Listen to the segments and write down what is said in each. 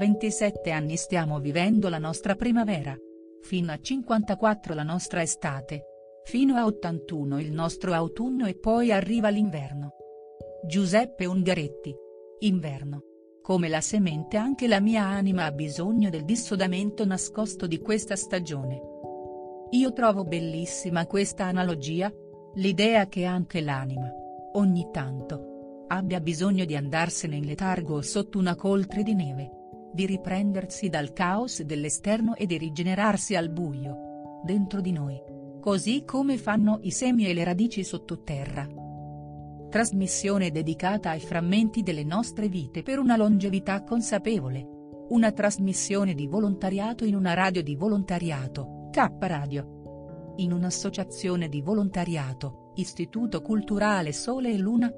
27 anni stiamo vivendo la nostra primavera. Fino a 54 la nostra estate. Fino a 81 il nostro autunno e poi arriva l'inverno. Giuseppe Ungaretti. Inverno. Come la semente anche la mia anima ha bisogno del dissodamento nascosto di questa stagione. Io trovo bellissima questa analogia, l'idea che anche l'anima, ogni tanto, abbia bisogno di andarsene in letargo sotto una coltre di neve di riprendersi dal caos dell'esterno e di rigenerarsi al buio. Dentro di noi. Così come fanno i semi e le radici sottoterra. Trasmissione dedicata ai frammenti delle nostre vite per una longevità consapevole. Una trasmissione di volontariato in una radio di volontariato, K Radio. In un'associazione di volontariato, Istituto Culturale Sole e Luna,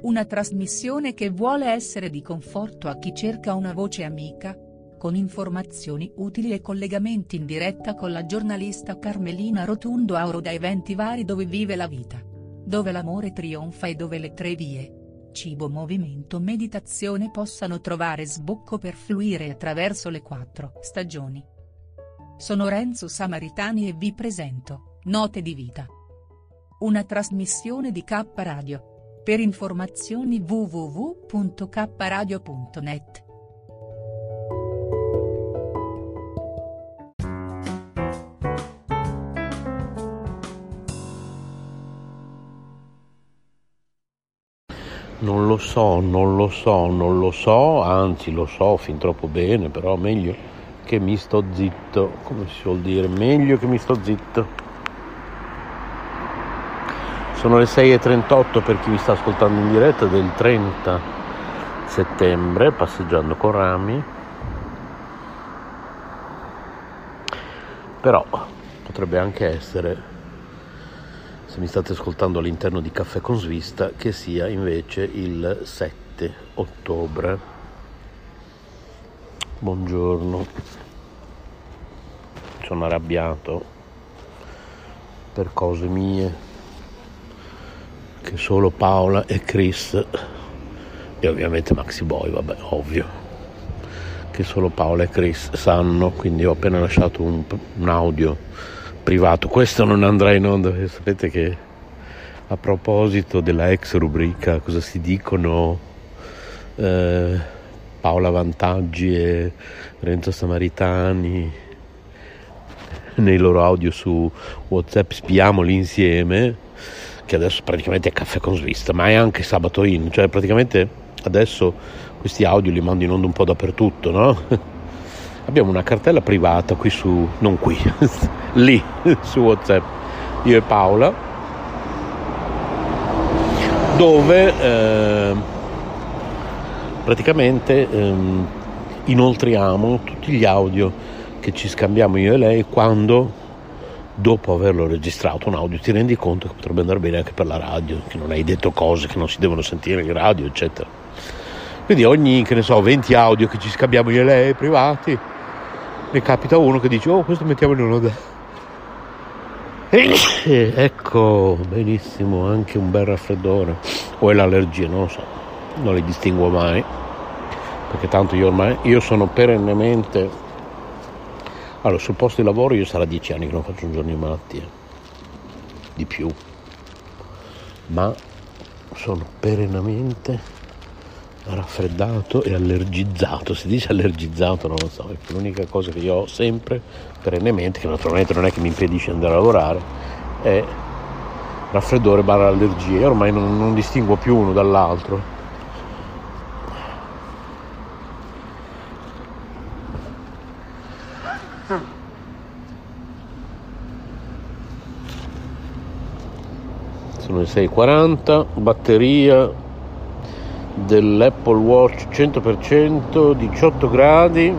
una trasmissione che vuole essere di conforto a chi cerca una voce amica, con informazioni utili e collegamenti in diretta con la giornalista Carmelina Rotundo Auro da eventi vari dove vive la vita. Dove l'amore trionfa e dove le tre vie, cibo, movimento, meditazione possano trovare sbocco per fluire attraverso le quattro stagioni. Sono Renzo Samaritani e vi presento, Note di Vita. Una trasmissione di K Radio per informazioni www.kradio.net. Non lo so, non lo so, non lo so, anzi lo so fin troppo bene, però meglio che mi sto zitto, come si suol dire, meglio che mi sto zitto. Sono le 6.38 per chi mi sta ascoltando in diretta del 30 settembre, passeggiando con Rami. Però potrebbe anche essere, se mi state ascoltando all'interno di Caffè con Svista, che sia invece il 7 ottobre. Buongiorno. Sono arrabbiato per cose mie che solo Paola e Chris e ovviamente Maxi Boy, vabbè, ovvio, che solo Paola e Chris sanno, quindi ho appena lasciato un, un audio privato, questo non andrà in onda, sapete che a proposito della ex rubrica cosa si dicono eh, Paola Vantaggi e Renzo Samaritani nei loro audio su Whatsapp spiamoli insieme che adesso praticamente è caffè con svista, ma è anche sabato in, cioè praticamente adesso questi audio li mando in onda un po' dappertutto, no? Abbiamo una cartella privata qui su, non qui, lì su WhatsApp, io e Paola, dove eh, praticamente eh, inoltriamo tutti gli audio che ci scambiamo io e lei quando dopo averlo registrato un audio ti rendi conto che potrebbe andare bene anche per la radio, che non hai detto cose che non si devono sentire in radio, eccetera. Quindi ogni, che ne so, 20 audio che ci scambiamo io e lei privati, ne capita uno che dice, oh questo mettiamo in onda. E ecco, benissimo, anche un bel raffreddore. O è l'allergia, non lo so, non li distinguo mai, perché tanto io ormai, io sono perennemente allora, sul posto di lavoro io sarà dieci anni che non faccio un giorno di malattia, di più, ma sono perennemente raffreddato e allergizzato. Si dice allergizzato, non lo so, è l'unica cosa che io ho sempre, perennemente, che naturalmente non è che mi impedisce di andare a lavorare, è raffreddore barra allergie. Ormai non, non distinguo più uno dall'altro sono le 6.40 batteria dell'Apple Watch 100% 18 gradi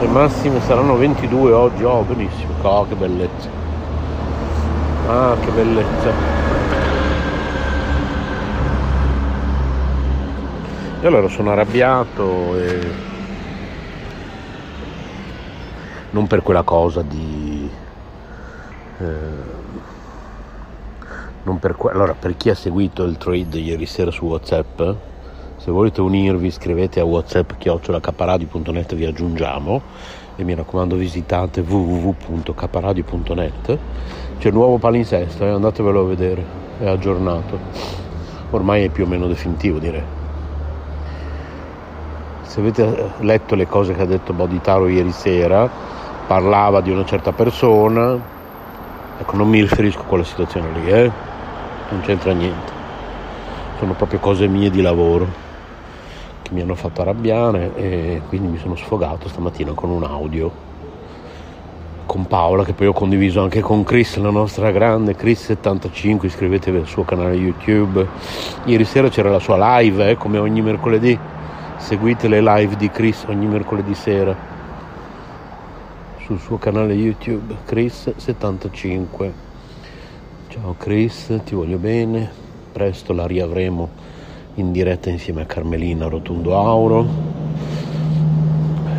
le massime saranno 22 oggi. Oh benissimo. Oh, che bellezza. Ah che bellezza. E allora sono arrabbiato e non per quella cosa di eh, per allora per chi ha seguito il trade ieri sera su whatsapp se volete unirvi scrivete a whatsapp chiocciolacaparadio.net vi aggiungiamo. E mi raccomando visitate www.caparadio.net c'è il nuovo palinsesto eh? andatevelo a vedere è aggiornato. Ormai è più o meno definitivo direi. Se avete letto le cose che ha detto Boditaro ieri sera parlava di una certa persona ecco non mi riferisco a quella situazione lì eh? non c'entra niente sono proprio cose mie di lavoro che mi hanno fatto arrabbiare e quindi mi sono sfogato stamattina con un audio con Paola che poi ho condiviso anche con Chris, la nostra grande Chris75, iscrivetevi al suo canale YouTube. Ieri sera c'era la sua live, eh, come ogni mercoledì. Seguite le live di Chris ogni mercoledì sera sul suo canale YouTube Chris75. Ciao Chris, ti voglio bene. Presto la riavremo in diretta insieme a Carmelina Rotundo Auro,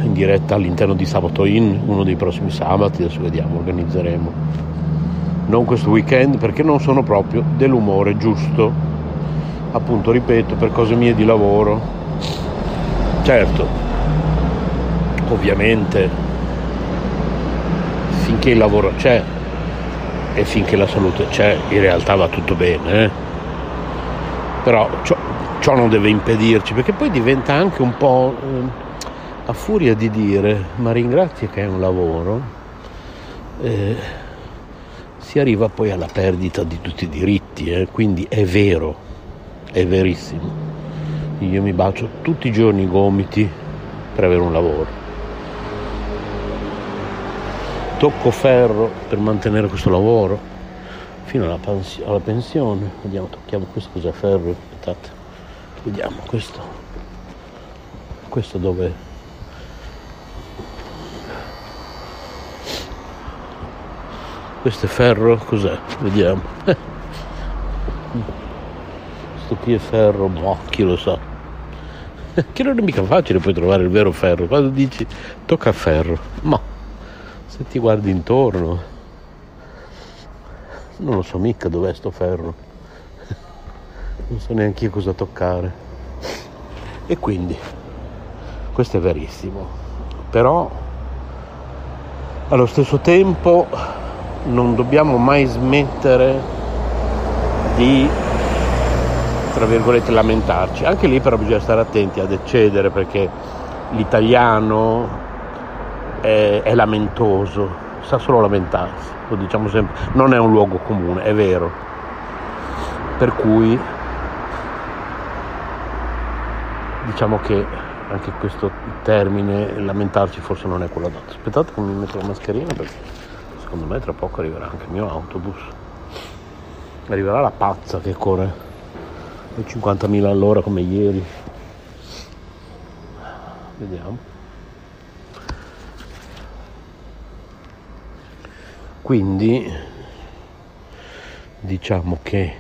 in diretta all'interno di Sabato In, uno dei prossimi sabati, adesso vediamo, organizzeremo. Non questo weekend perché non sono proprio dell'umore giusto, appunto ripeto, per cose mie di lavoro. Certo, ovviamente finché il lavoro c'è e finché la salute c'è, in realtà va tutto bene. Eh? Però ciò non deve impedirci, perché poi diventa anche un po' eh, a furia di dire ma ringrazia che è un lavoro, eh, si arriva poi alla perdita di tutti i diritti, eh? quindi è vero, è verissimo. Io mi bacio tutti i giorni i gomiti per avere un lavoro. Tocco ferro per mantenere questo lavoro fino alla, pens- alla pensione. Vediamo, tocchiamo questo cos'è ferro, aspettate vediamo questo. Questo dove? Questo è ferro? Cos'è? Vediamo. Questo qui è ferro boh chi lo sa? Che non è mica facile poi trovare il vero ferro. Quando dici tocca ferro ma se ti guardi intorno non lo so mica dov'è sto ferro non so neanche io cosa toccare. E quindi, questo è verissimo. Però, allo stesso tempo, non dobbiamo mai smettere di, tra virgolette, lamentarci. Anche lì però bisogna stare attenti ad eccedere perché l'italiano è, è lamentoso, sa solo lamentarsi, lo diciamo sempre, non è un luogo comune, è vero. Per cui diciamo che anche questo termine lamentarci forse non è quello adatto. Aspettate che mi metto la mascherina perché secondo me tra poco arriverà anche il mio autobus. Arriverà la pazza che corre 50.000 all'ora come ieri. Vediamo quindi diciamo che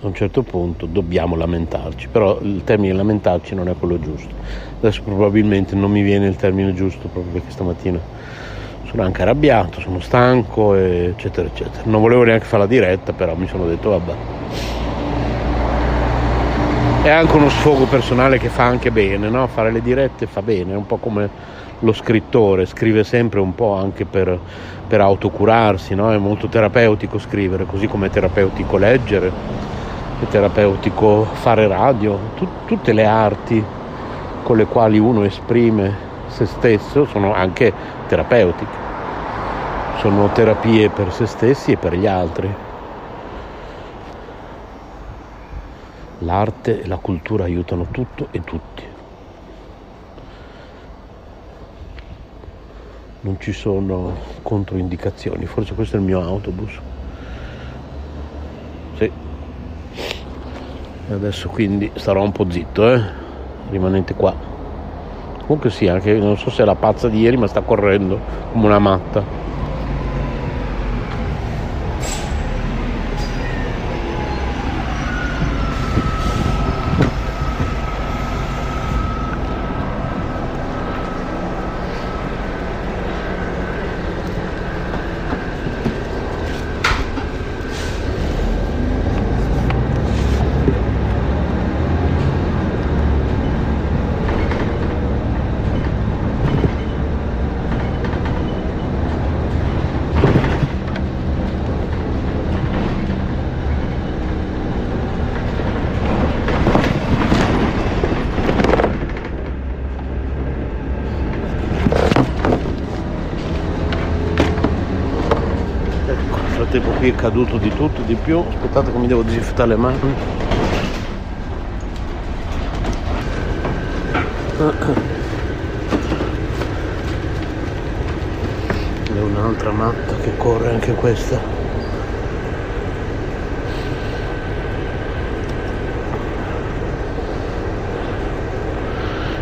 a un certo punto dobbiamo lamentarci, però il termine lamentarci non è quello giusto. Adesso probabilmente non mi viene il termine giusto proprio perché stamattina sono anche arrabbiato, sono stanco, eccetera, eccetera. Non volevo neanche fare la diretta, però mi sono detto vabbè. È anche uno sfogo personale che fa anche bene, no? Fare le dirette fa bene, è un po' come lo scrittore, scrive sempre un po' anche per, per autocurarsi, no? È molto terapeutico scrivere, così come è terapeutico leggere è terapeutico fare radio, Tut- tutte le arti con le quali uno esprime se stesso sono anche terapeutiche, sono terapie per se stessi e per gli altri. L'arte e la cultura aiutano tutto e tutti. Non ci sono controindicazioni, forse questo è il mio autobus. Sì. E adesso quindi starò un po' zitto, eh? rimanete qua. Comunque sì, anche non so se è la pazza di ieri, ma sta correndo come una matta. Tempo qui è caduto di tutto di più. Aspettate che mi devo disinfettare le mani. È un'altra matta che corre anche questa.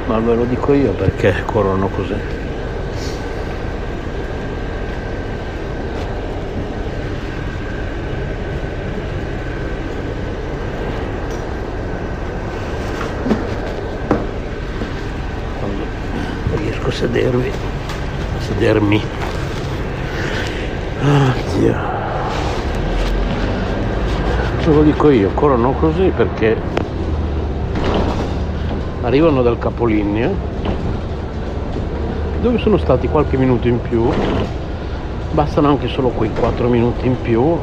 Ma ve lo dico io perché corrono così sedermi. Oddio. Ve lo dico io, corrono così perché arrivano dal capolinea dove sono stati qualche minuto in più, bastano anche solo quei 4 minuti in più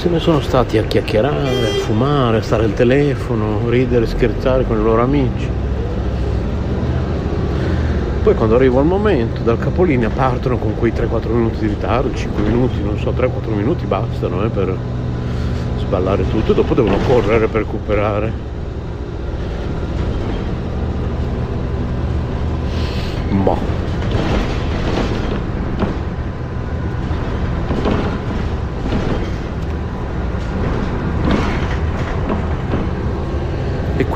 se ne sono stati a chiacchierare, a fumare, a stare al telefono, ridere, scherzare con i loro amici. Poi quando arriva il momento, dal capolinea partono con quei 3-4 minuti di ritardo, 5 minuti, non so, 3-4 minuti bastano eh, per sballare tutto, dopo devono correre per recuperare.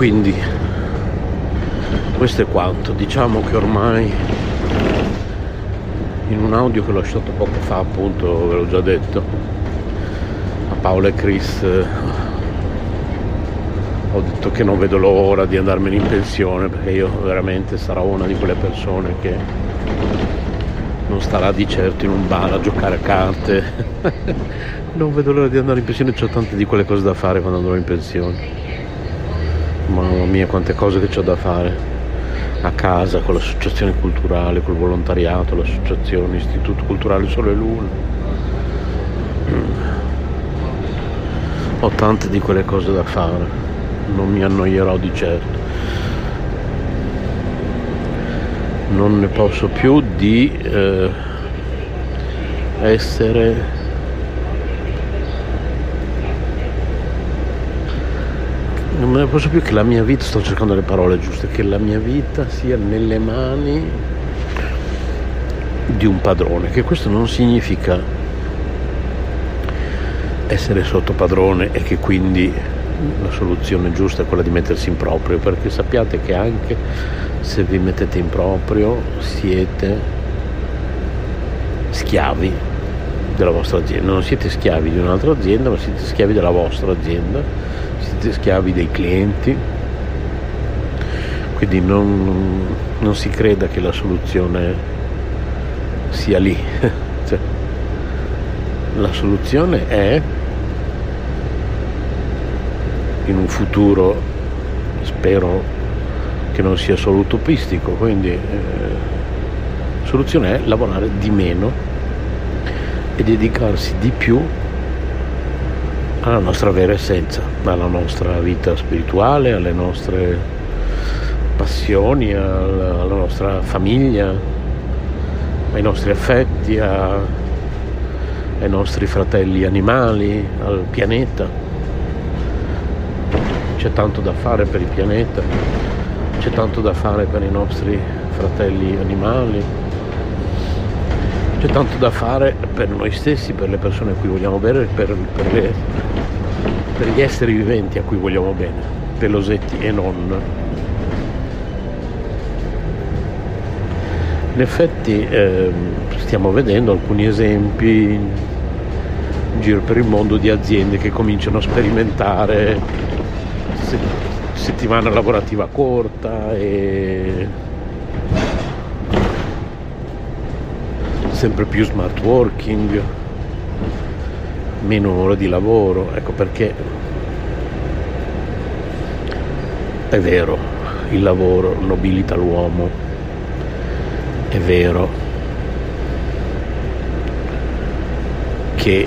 Quindi questo è quanto. Diciamo che ormai in un audio che ho lasciato poco fa, appunto, ve l'ho già detto, a Paolo e Chris ho detto che non vedo l'ora di andarmene in pensione perché io veramente sarò una di quelle persone che non starà di certo in un bar a giocare a carte. non vedo l'ora di andare in pensione, ho tante di quelle cose da fare quando andrò in pensione mamma mia quante cose che ho da fare a casa con l'associazione culturale, col volontariato, l'associazione, l'istituto culturale Sole e Luna. Mm. Ho tante di quelle cose da fare, non mi annoierò di certo. Non ne posso più di eh, essere non me ne posso più che la mia vita, sto cercando le parole giuste, che la mia vita sia nelle mani di un padrone, che questo non significa essere sotto padrone e che quindi la soluzione giusta è quella di mettersi in proprio, perché sappiate che anche se vi mettete in proprio siete schiavi della vostra azienda, non siete schiavi di un'altra azienda, ma siete schiavi della vostra azienda siete schiavi dei clienti, quindi non, non si creda che la soluzione sia lì. cioè, la soluzione è in un futuro, spero che non sia solo utopistico, quindi eh, la soluzione è lavorare di meno e dedicarsi di più alla nostra vera essenza, alla nostra vita spirituale, alle nostre passioni, alla, alla nostra famiglia, ai nostri affetti, a, ai nostri fratelli animali, al pianeta. C'è tanto da fare per il pianeta, c'è tanto da fare per i nostri fratelli animali, c'è tanto da fare per noi stessi, per le persone a cui vogliamo bene, per, per, le, per gli esseri viventi a cui vogliamo bene, pelosetti e non. In effetti eh, stiamo vedendo alcuni esempi in giro per il mondo di aziende che cominciano a sperimentare settimana lavorativa corta e sempre più smart working, meno ore di lavoro, ecco perché è vero, il lavoro nobilita l'uomo, è vero che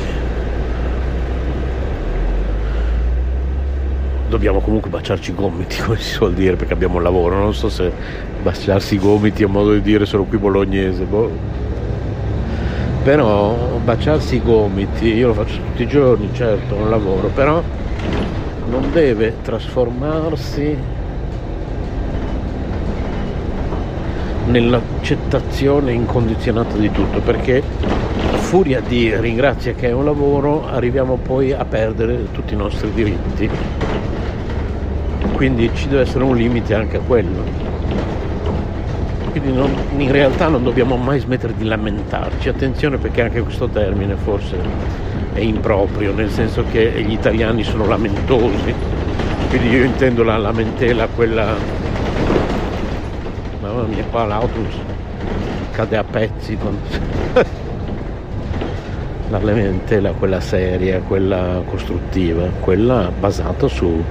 dobbiamo comunque baciarci i gomiti, come si suol dire, perché abbiamo un lavoro. Non so se baciarsi i gomiti è un modo di dire solo qui bolognese. Boh. Però baciarsi i gomiti, io lo faccio tutti i giorni, certo, un lavoro, però non deve trasformarsi nell'accettazione incondizionata di tutto, perché a furia di ringrazia che è un lavoro arriviamo poi a perdere tutti i nostri diritti quindi ci deve essere un limite anche a quello. Quindi non, in realtà non dobbiamo mai smettere di lamentarci, attenzione perché anche questo termine forse è improprio, nel senso che gli italiani sono lamentosi, quindi io intendo la lamentela quella... Mamma mia qua l'autobus cade a pezzi quando... la lamentela quella seria, quella costruttiva, quella basata su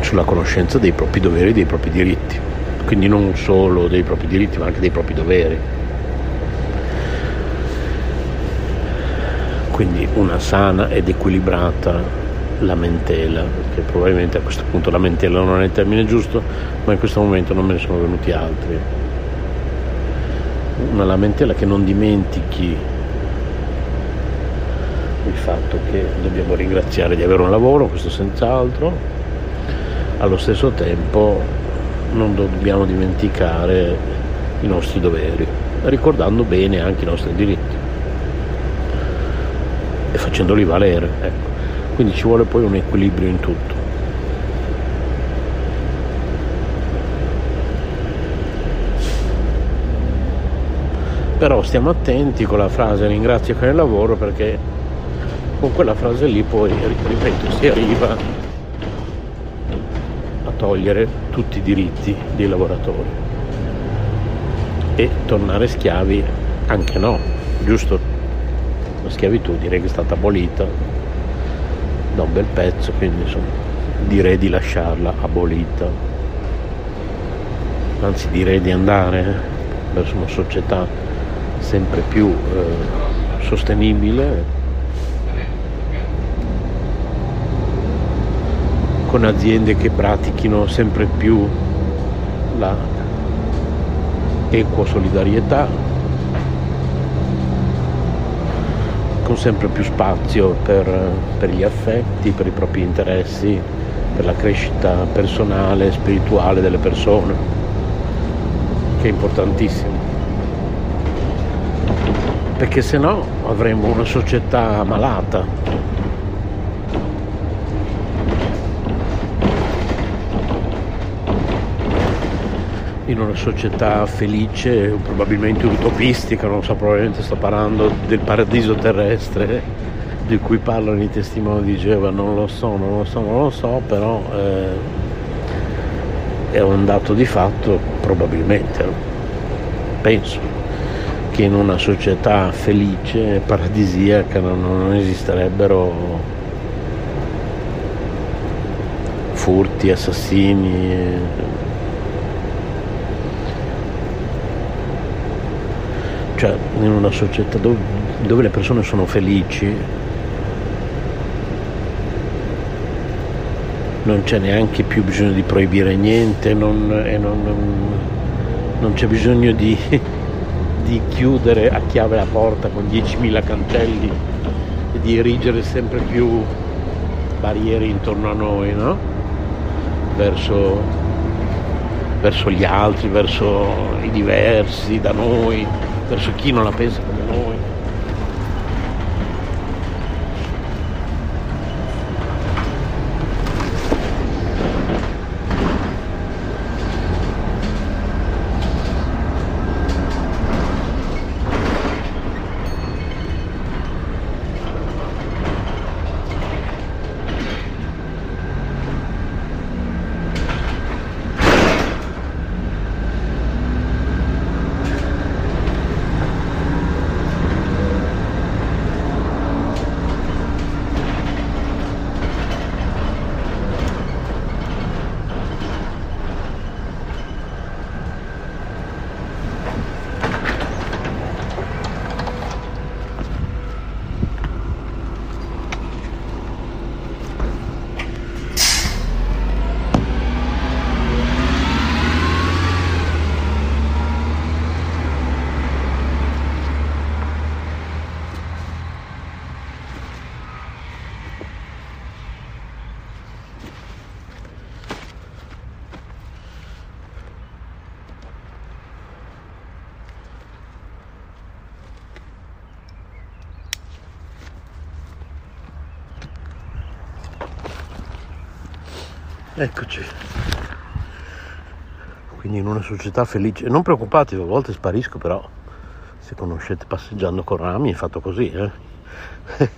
sulla conoscenza dei propri doveri e dei propri diritti, quindi non solo dei propri diritti ma anche dei propri doveri. Quindi una sana ed equilibrata lamentela, che probabilmente a questo punto lamentela non è il termine giusto, ma in questo momento non me ne sono venuti altri. Una lamentela che non dimentichi il fatto che dobbiamo ringraziare di avere un lavoro, questo senz'altro, allo stesso tempo non dobbiamo dimenticare i nostri doveri, ricordando bene anche i nostri diritti e facendoli valere. Ecco. Quindi ci vuole poi un equilibrio in tutto. Però stiamo attenti con la frase ringrazio che nel lavoro perché con quella frase lì poi, ripeto, si arriva togliere tutti i diritti dei lavoratori e tornare schiavi anche no, giusto? La schiavitù direi che è stata abolita da un bel pezzo, quindi insomma direi di lasciarla abolita, anzi direi di andare verso una società sempre più eh, sostenibile con aziende che pratichino sempre più la equa solidarietà, con sempre più spazio per, per gli affetti, per i propri interessi, per la crescita personale e spirituale delle persone, che è importantissimo. Perché se no avremo una società malata, in una società felice, probabilmente utopistica, non so, probabilmente sto parlando del paradiso terrestre di cui parlano i testimoni di Geova, non lo so, non lo so, non lo so, però eh, è un dato di fatto, probabilmente, penso che in una società felice, paradisiaca, non, non esisterebbero furti, assassini cioè in una società dove, dove le persone sono felici non c'è neanche più bisogno di proibire niente non, e non, non, non c'è bisogno di, di, chiudere a chiave la porta con 10.000 cancelli e di erigere sempre più barriere intorno a noi, no? verso, verso gli altri, verso i diversi da noi verso chi non la pensa come noi. Eccoci. Quindi in una società felice. Non preoccupatevi, a volte sparisco, però se conoscete passeggiando con rami è fatto così. Eh?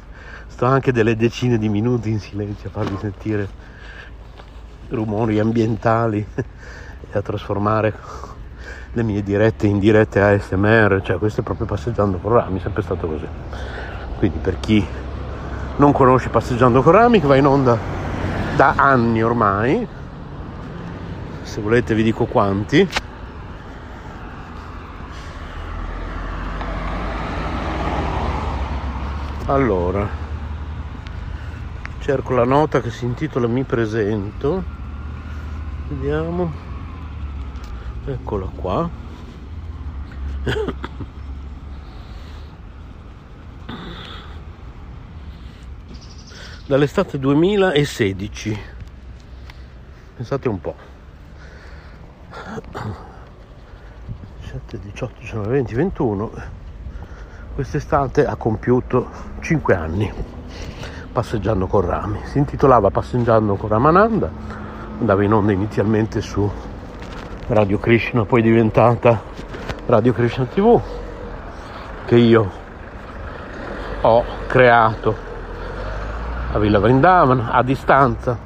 Sto anche delle decine di minuti in silenzio a farvi sentire rumori ambientali e a trasformare le mie dirette in dirette ASMR, cioè questo è proprio passeggiando con rami, è sempre stato così. Quindi per chi non conosce passeggiando con rami, che va in onda da anni ormai, se volete vi dico quanti. Allora, cerco la nota che si intitola Mi presento, vediamo, eccola qua. dall'estate 2016 pensate un po' 7, 18, 19, 20, 21 quest'estate ha compiuto 5 anni passeggiando con rami. Si intitolava passeggiando con Ramananda. Andava in onda inizialmente su Radio Krishna poi diventata Radio Krishna TV che io ho creato a Villa Vrindavana, a distanza.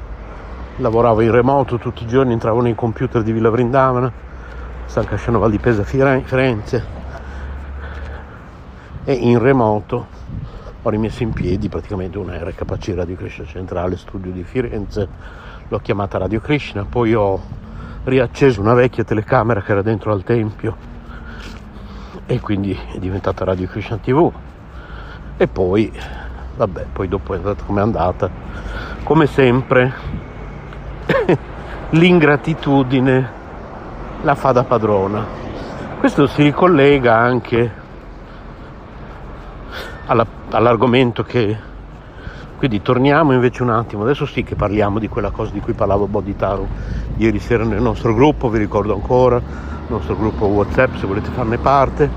Lavoravo in remoto tutti i giorni, entravo nei computer di Villa Vrindavana, San Casciano Val di Pesa, Firenze. E in remoto ho rimesso in piedi praticamente una RKC Radio Krishna Centrale Studio di Firenze, l'ho chiamata Radio Krishna, poi ho riacceso una vecchia telecamera che era dentro al tempio e quindi è diventata Radio Krishna TV e poi vabbè poi dopo è andata come è andata. Come sempre l'ingratitudine la fa da padrona. Questo si ricollega anche alla, all'argomento che quindi torniamo invece un attimo. Adesso sì che parliamo di quella cosa di cui parlavo Bodhitaru ieri sera nel nostro gruppo vi ricordo ancora il nostro gruppo whatsapp se volete farne parte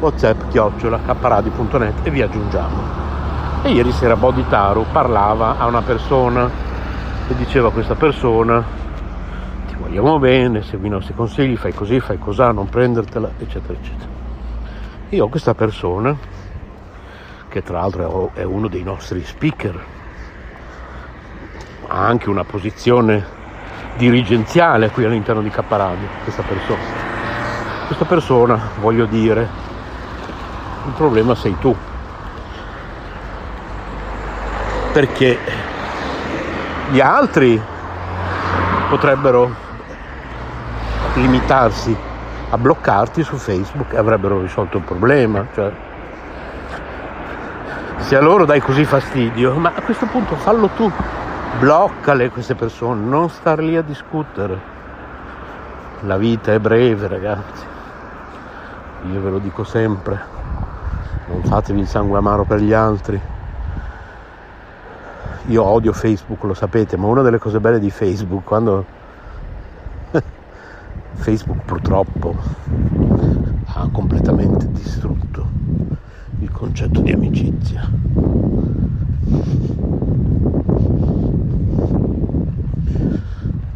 whatsapp chiocciola caparadi.net e vi aggiungiamo e ieri sera Bodhitaru parlava a una persona e diceva a questa persona ti vogliamo bene, segui i nostri consigli, fai così, fai così, non prendertela, eccetera, eccetera. Io ho questa persona, che tra l'altro è uno dei nostri speaker, ha anche una posizione dirigenziale qui all'interno di Caparadio, questa persona. Questa persona, voglio dire, il problema sei tu, perché gli altri potrebbero limitarsi a bloccarti su Facebook e avrebbero risolto il problema. Cioè, se a loro dai così fastidio, ma a questo punto fallo tu, bloccale queste persone, non star lì a discutere. La vita è breve, ragazzi. Io ve lo dico sempre, non fatevi il sangue amaro per gli altri io odio Facebook, lo sapete, ma una delle cose belle di Facebook, quando Facebook purtroppo ha completamente distrutto il concetto di amicizia.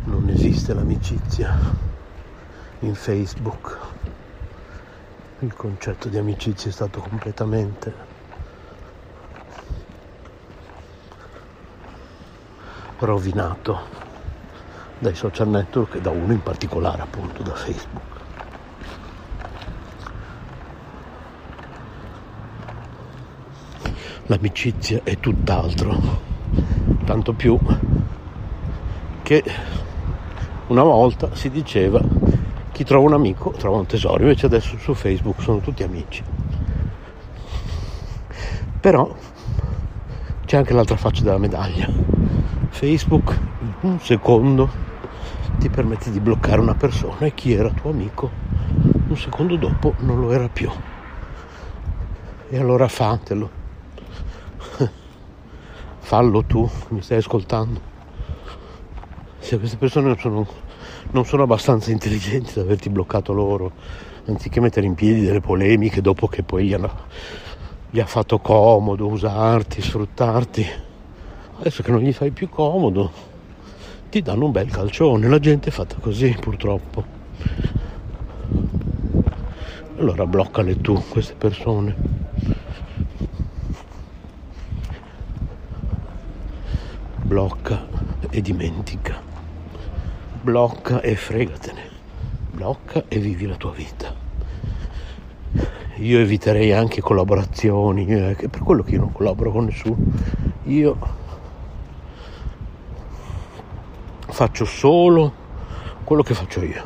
Non esiste l'amicizia in Facebook. Il concetto di amicizia è stato completamente rovinato dai social network e da uno in particolare appunto da Facebook. L'amicizia è tutt'altro, tanto più che una volta si diceva chi trova un amico trova un tesoro, invece adesso su Facebook sono tutti amici. Però c'è anche l'altra faccia della medaglia. Facebook in un secondo ti permette di bloccare una persona e chi era tuo amico un secondo dopo non lo era più. E allora fatelo. Fallo tu, mi stai ascoltando. Se queste persone non sono, non sono abbastanza intelligenti da averti bloccato loro, anziché mettere in piedi delle polemiche dopo che poi gli, hanno, gli ha fatto comodo usarti, sfruttarti, adesso che non gli fai più comodo, ti danno un bel calcione. La gente è fatta così, purtroppo. Allora bloccale tu queste persone. blocca e dimentica, blocca e fregatene, blocca e vivi la tua vita. Io eviterei anche collaborazioni, eh, per quello che io non collaboro con nessuno. Io faccio solo quello che faccio io.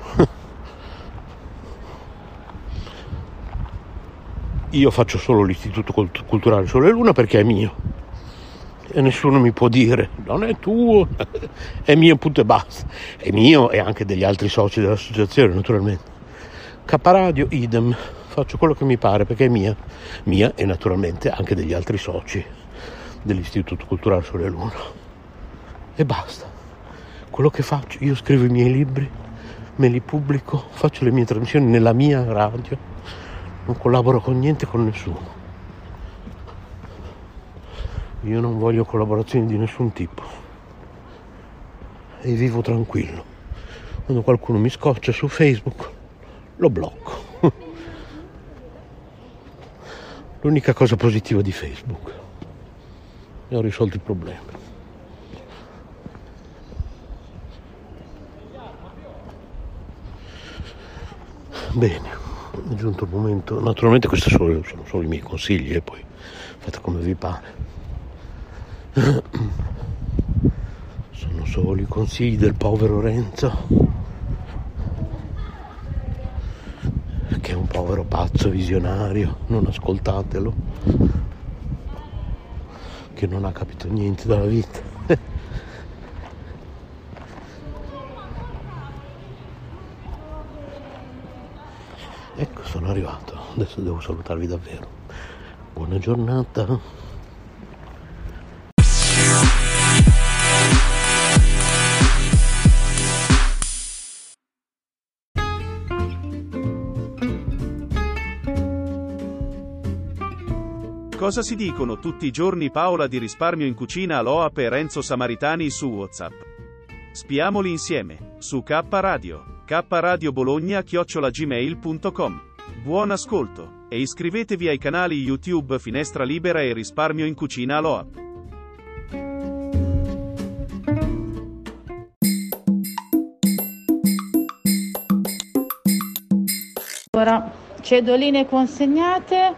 Io faccio solo l'istituto culturale Sole Luna perché è mio e nessuno mi può dire non è tuo, è mio punto e basta. È mio e anche degli altri soci dell'associazione naturalmente. Caparadio idem, faccio quello che mi pare perché è mia, mia e naturalmente anche degli altri soci dell'Istituto Culturale Sole Luna. E basta. Quello che faccio, io scrivo i miei libri, me li pubblico, faccio le mie trasmissioni nella mia radio, non collaboro con niente, con nessuno. Io non voglio collaborazioni di nessun tipo e vivo tranquillo. Quando qualcuno mi scoccia su Facebook lo blocco. L'unica cosa positiva di Facebook. E ho risolto il problema. Bene, è giunto il momento. Naturalmente questi sono, sono solo i miei consigli e poi fate come vi pare. Sono solo i consigli del povero Renzo, che è un povero pazzo visionario, non ascoltatelo, che non ha capito niente dalla vita. ecco, sono arrivato, adesso devo salutarvi davvero. Buona giornata. Cosa si dicono tutti i giorni Paola di risparmio in cucina Aloa per Renzo Samaritani su WhatsApp? Spiamoli insieme, su K Radio, K Radio Bologna chiocciolagmail.com. Buon ascolto, e iscrivetevi ai canali YouTube Finestra Libera e Risparmio in Cucina Aloa. Ora, cedoline consegnate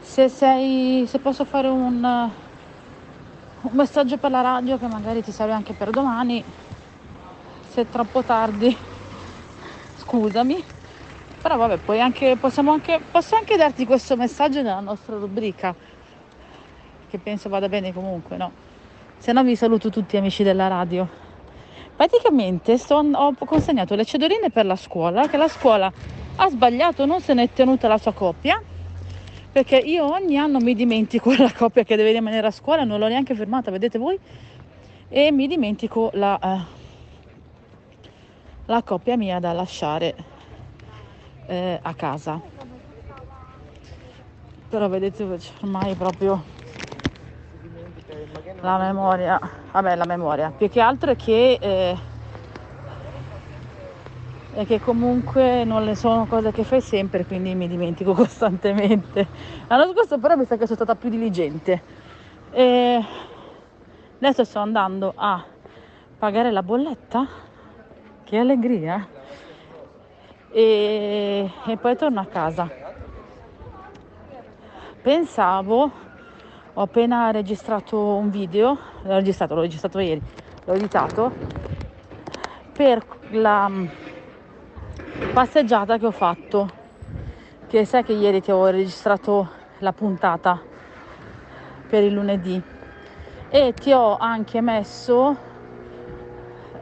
se, sei, se posso fare un, un messaggio per la radio che magari ti serve anche per domani, se è troppo tardi, scusami. Però vabbè, poi anche, possiamo anche, posso anche darti questo messaggio nella nostra rubrica, che penso vada bene comunque, no? Se no vi saluto tutti amici della radio. Praticamente son, ho consegnato le cedoline per la scuola, che la scuola ha sbagliato, non se ne è tenuta la sua coppia perché io ogni anno mi dimentico la coppia che deve rimanere a scuola, non l'ho neanche fermata, vedete voi, e mi dimentico la, eh, la coppia mia da lasciare eh, a casa. però vedete ormai proprio la memoria, vabbè la memoria, più che altro è che, eh, è che comunque non le sono cose che fai sempre, quindi mi dimentico costantemente. L'anno scorso però mi sa che sono stata più diligente. E adesso sto andando a pagare la bolletta, che allegria, e, e poi torno a casa. Pensavo ho appena registrato un video, l'ho registrato, l'ho registrato ieri, l'ho editato, per la mm, passeggiata che ho fatto, che sai che ieri ti avevo registrato la puntata per il lunedì e ti ho anche messo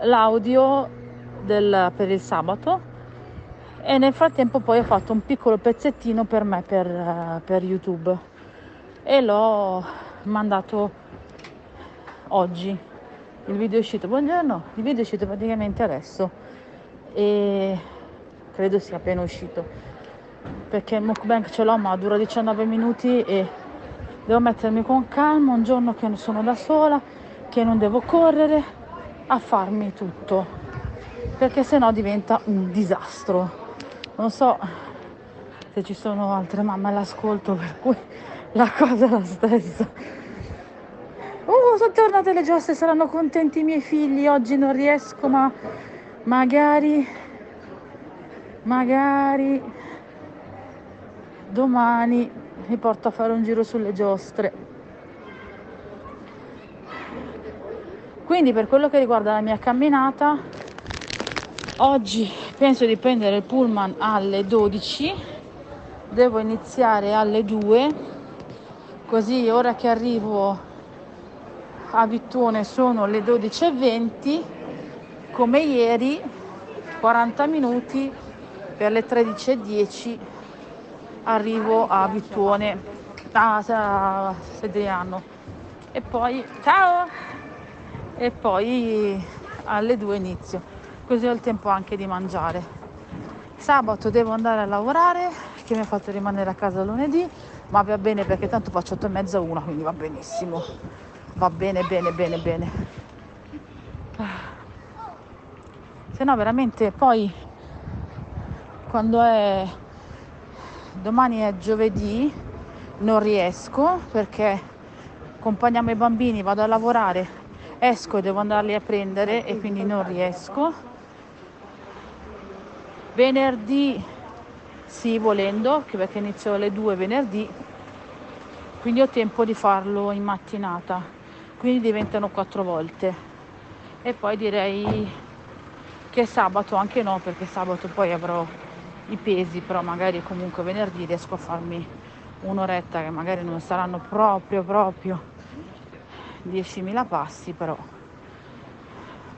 l'audio del, per il sabato e nel frattempo poi ho fatto un piccolo pezzettino per me per, per YouTube. E l'ho mandato oggi. Il video è uscito, buongiorno, il video è uscito praticamente adesso. E credo sia appena uscito. Perché il mukbang ce l'ho ma dura 19 minuti e devo mettermi con calma. Un giorno che sono da sola, che non devo correre a farmi tutto. Perché sennò diventa un disastro. Non so se ci sono altre mamme all'ascolto per cui la cosa è la stessa. Oh, sono tornate le giostre, saranno contenti i miei figli. Oggi non riesco, ma magari, magari domani mi porto a fare un giro sulle giostre. Quindi per quello che riguarda la mia camminata, oggi penso di prendere il pullman alle 12, devo iniziare alle 2 così ora che arrivo a Vittuone sono le 12.20 come ieri 40 minuti per le 13.10 arrivo a Vittuone a Sedriano e poi ciao! E poi alle 2 inizio così ho il tempo anche di mangiare. Sabato devo andare a lavorare che mi ha fatto rimanere a casa lunedì ma va bene perché tanto faccio 8 e mezza una quindi va benissimo. Va bene bene bene bene. Se no veramente poi quando è domani è giovedì non riesco perché accompagniamo i bambini vado a lavorare esco e devo andarli a prendere e quindi non riesco venerdì sì, volendo, perché inizio alle 2 venerdì, quindi ho tempo di farlo in mattinata, quindi diventano quattro volte. E poi direi che sabato anche no, perché sabato poi avrò i pesi, però magari comunque venerdì riesco a farmi un'oretta che magari non saranno proprio proprio 10.000 passi, però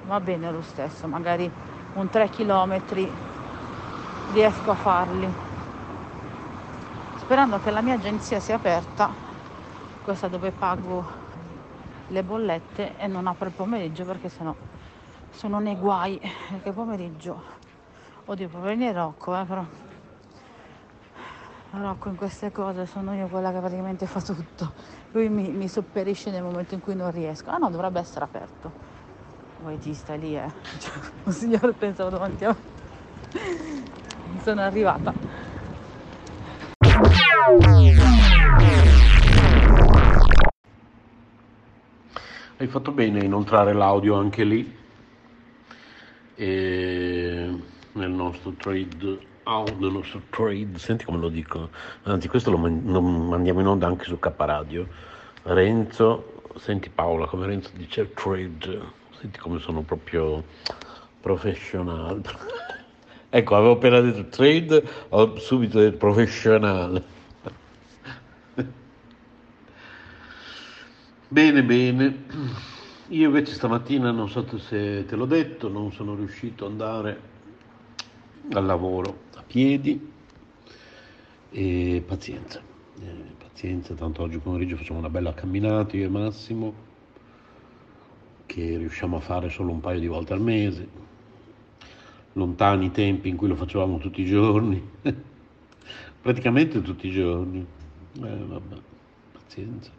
va bene lo stesso, magari un 3 km riesco a farli. Sperando che la mia agenzia sia aperta questa dove pago le bollette e non apro il pomeriggio perché sennò sono nei guai. Perché pomeriggio. Oddio venire Rocco eh, però. Rocco in queste cose sono io quella che praticamente fa tutto. Lui mi, mi sopperisce nel momento in cui non riesco. Ah no dovrebbe essere aperto. Voi ti stai lì eh. Cioè, un signore pensavo davanti a me sono arrivata. Hai fatto bene a inoltrare l'audio anche lì e nel nostro trade out, nel nostro trade, senti come lo dico, anzi questo lo, man- lo mandiamo in onda anche su K Radio. Renzo, senti Paola come Renzo dice trade, senti come sono proprio professionale. Ecco, avevo appena detto trade, ho subito detto professionale. bene, bene. Io invece stamattina, non so se te l'ho detto, non sono riuscito ad andare al lavoro a piedi e pazienza. Eh, pazienza, tanto oggi pomeriggio facciamo una bella camminata io e Massimo, che riusciamo a fare solo un paio di volte al mese lontani tempi in cui lo facevamo tutti i giorni, praticamente tutti i giorni. Eh, vabbè, pazienza.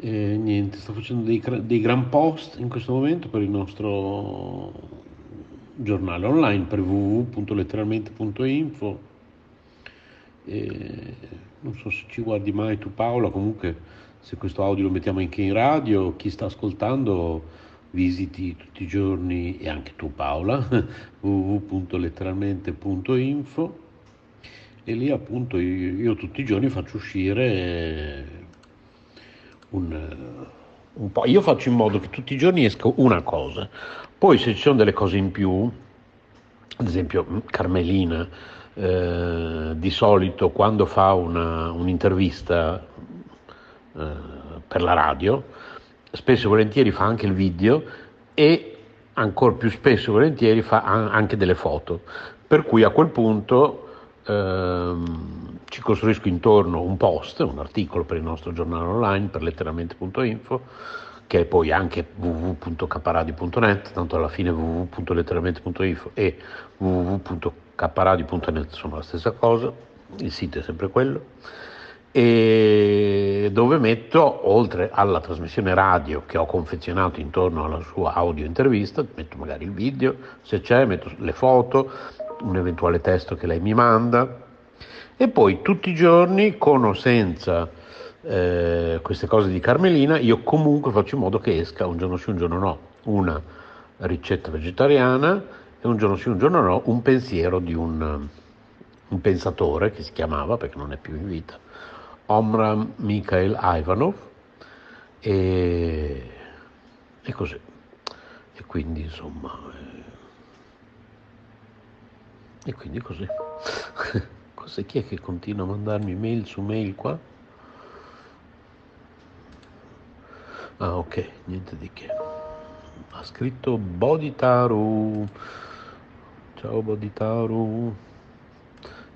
E niente, sto facendo dei, dei gran post in questo momento per il nostro giornale online per www.letteralmente.info e non so se ci guardi mai tu Paola, comunque se questo audio lo mettiamo anche in radio, chi sta ascoltando visiti tutti i giorni e anche tu Paola www.letteralmente.info e lì appunto io, io, tutti i giorni faccio uscire un, un po', io faccio in modo che tutti i giorni esca una cosa, poi se ci sono delle cose in più, ad esempio Carmelina, eh, di solito quando fa una, un'intervista eh, per la radio, spesso e volentieri fa anche il video e ancora più spesso e volentieri fa anche delle foto. Per cui a quel punto ehm, ci costruisco intorno un post, un articolo per il nostro giornale online, per letteralmente.info, che è poi anche www.caparadio.net, tanto alla fine www.letteralmente.info e www.caparadio.net sono la stessa cosa, il sito è sempre quello, e dove metto, oltre alla trasmissione radio che ho confezionato intorno alla sua audio intervista, metto magari il video, se c'è, metto le foto, un eventuale testo che lei mi manda, e poi tutti i giorni, con o senza eh, queste cose di Carmelina, io comunque faccio in modo che esca un giorno sì, un giorno no, una ricetta vegetariana e un giorno sì, un giorno no, un pensiero di un, un pensatore che si chiamava, perché non è più in vita, Omram Mikhail Ivanov, e, e così. E quindi insomma... Eh, e quindi così. Cos'è chi è che continua a mandarmi mail su mail qua? Ah, ok, niente di che. Ha scritto Boditaru. Ciao Boditaru.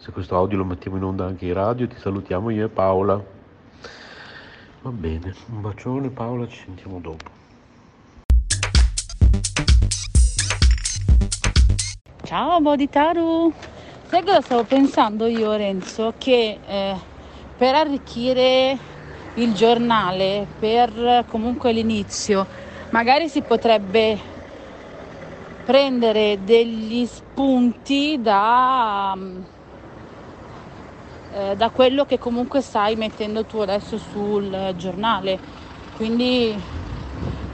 Se questo audio lo mettiamo in onda anche in radio, ti salutiamo io e Paola. Va bene, un bacione Paola, ci sentiamo dopo. Ciao Boditaru. Sai cosa stavo pensando io Renzo? Che eh, per arricchire il giornale per comunque l'inizio, magari si potrebbe prendere degli spunti da, eh, da quello che comunque stai mettendo tu adesso sul giornale. Quindi